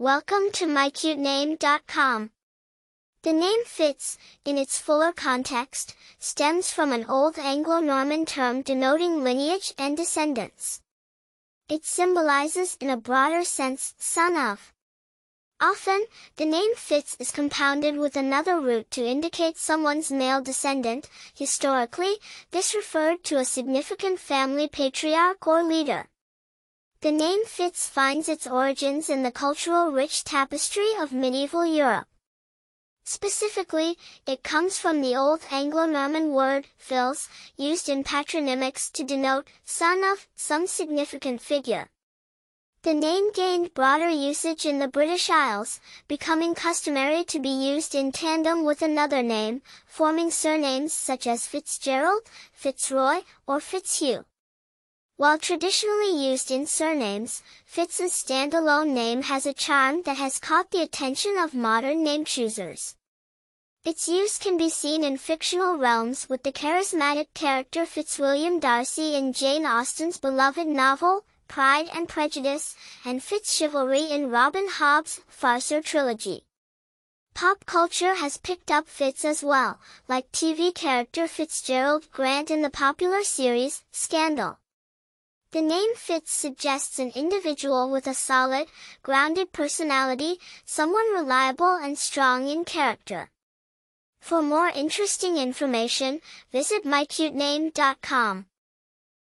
Welcome to mycutename.com. The name Fitz, in its fuller context, stems from an old Anglo-Norman term denoting lineage and descendants. It symbolizes in a broader sense, son of. Often, the name Fitz is compounded with another root to indicate someone's male descendant. Historically, this referred to a significant family patriarch or leader. The name Fitz finds its origins in the cultural rich tapestry of medieval Europe. Specifically, it comes from the Old Anglo-Norman word, fils, used in patronymics to denote son of some significant figure. The name gained broader usage in the British Isles, becoming customary to be used in tandem with another name, forming surnames such as Fitzgerald, Fitzroy, or Fitzhugh. While traditionally used in surnames, Fitz's standalone name has a charm that has caught the attention of modern name choosers. Its use can be seen in fictional realms with the charismatic character Fitzwilliam Darcy in Jane Austen's beloved novel, Pride and Prejudice, and Fitzchivalry in Robin Hobb's Farseer trilogy. Pop culture has picked up Fitz as well, like TV character Fitzgerald Grant in the popular series, Scandal. The name Fitz suggests an individual with a solid, grounded personality, someone reliable and strong in character. For more interesting information, visit mycutename.com.